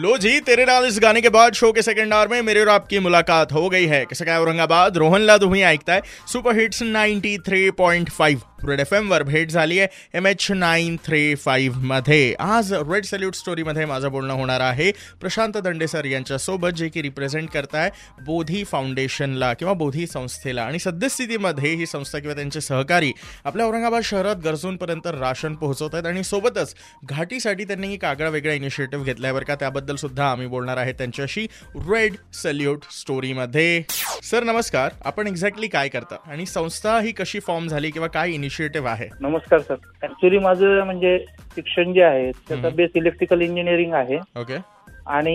Low जी तेरे नाल इस गाने के बाद शो के सेकंड आवर में मेरे और आपकी मुलाकात हो गई है। कैसे काय औरंगाबाद? रोहनला तुम्ही ऐकताय super hits ninety three point five red F एमवर भेट झाली आहे. एम एच नाईन थ्री फाईव्हमध्ये आज रेड सल्यूट स्टोरीमध्ये माझं बोलणं होणार आहे. प्रशांत दंडेसर यांच्यासोबत जे की रिप्रेझेंट करताय बोधी फाउंडेशनला किंवा बोधी संस्थेला. आणि सद्यस्थितीमध्ये ही संस्था किंवा त्यांचे सहकारी आपल्या औरंगाबाद शहरात गरजूंपर्यंत राशन पोहोचवत आहेत. आणि सोबतच घाटीसाठी त्यांनी एक आगळा वेगळा इनिशिएटिव्ह घेतलाय बरं का. त्याबद्दल सुद्धा आम्ही बोलणार आहे त्यांच्याशी रेड सल्यूट स्टोरीमध्ये सर नमस्कार. आपण एक्झॅक्टली काय करता? आणि संस्था ही कशी फॉर्म झाली किंवा काय इनिशिएटिव्ह आहे. नमस्कार सर. ऍक्च्युली माझं म्हणजे शिक्षण जे आहे त्याचा. बेस इलेक्ट्रिकल इंजिनिअरिंग आहे. ओके आणि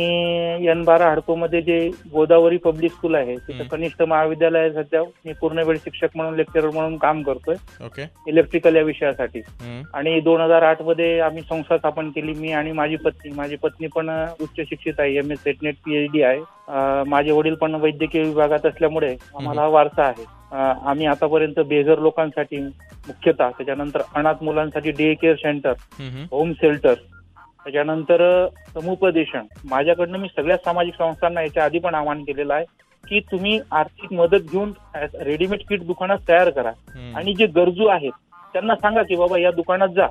एन बारा हडकोमध्ये जे गोदावरी पब्लिक स्कूल आहे तिथं. कनिष्ठ महाविद्यालय सध्या. मी पूर्ण वेळ शिक्षक म्हणून लेक्चरर म्हणून काम करतोय. ओके इलेक्ट्रिकल या विषयासाठी. आणि दोन हजार आठमध्ये आम्ही संस्था स्थापन केली. मी आणि माझी पत्नी. माझी पत्नी पण उच्च शिक्षित आहे. एम एस सेटनेट पीएचडी आहे. माझे वडील पण वैद्यकीय विभागात असल्यामुळे आम्हाला वारसा आहे. आम्ही आतापर्यंत बेघर लोकांसाठी मुख्यतः त्याच्यानंतर अनाथ मुलांसाठी day care centre. Home shelter त्याच्यानंतर समुपदेशन माझ्याकडनं मी सगळ्या सामाजिक संस्थांना याच्या आधी पण आवाहन केलेलं आहे की तुम्ही आर्थिक मदत घेऊन रेडीमेड किट दुकानात तयार करा. आणि जे गरजू आहेत त्यांना सांगा की बाबा या दुकानात जा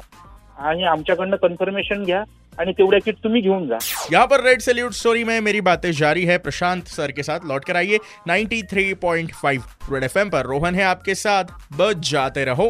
आणि आमच्याकडनं कन्फर्मेशन घ्या आणि तेवढ्या किट तुम्ही घेऊन जा. यहाँ पर रेड सैल्यूट स्टोरी में मेरी बातें जारी है। प्रशांत सर के साथ लौट कर आइए। 93.5 रेड एफएम पर। रोहन है आपके साथ। बच जाते रहो।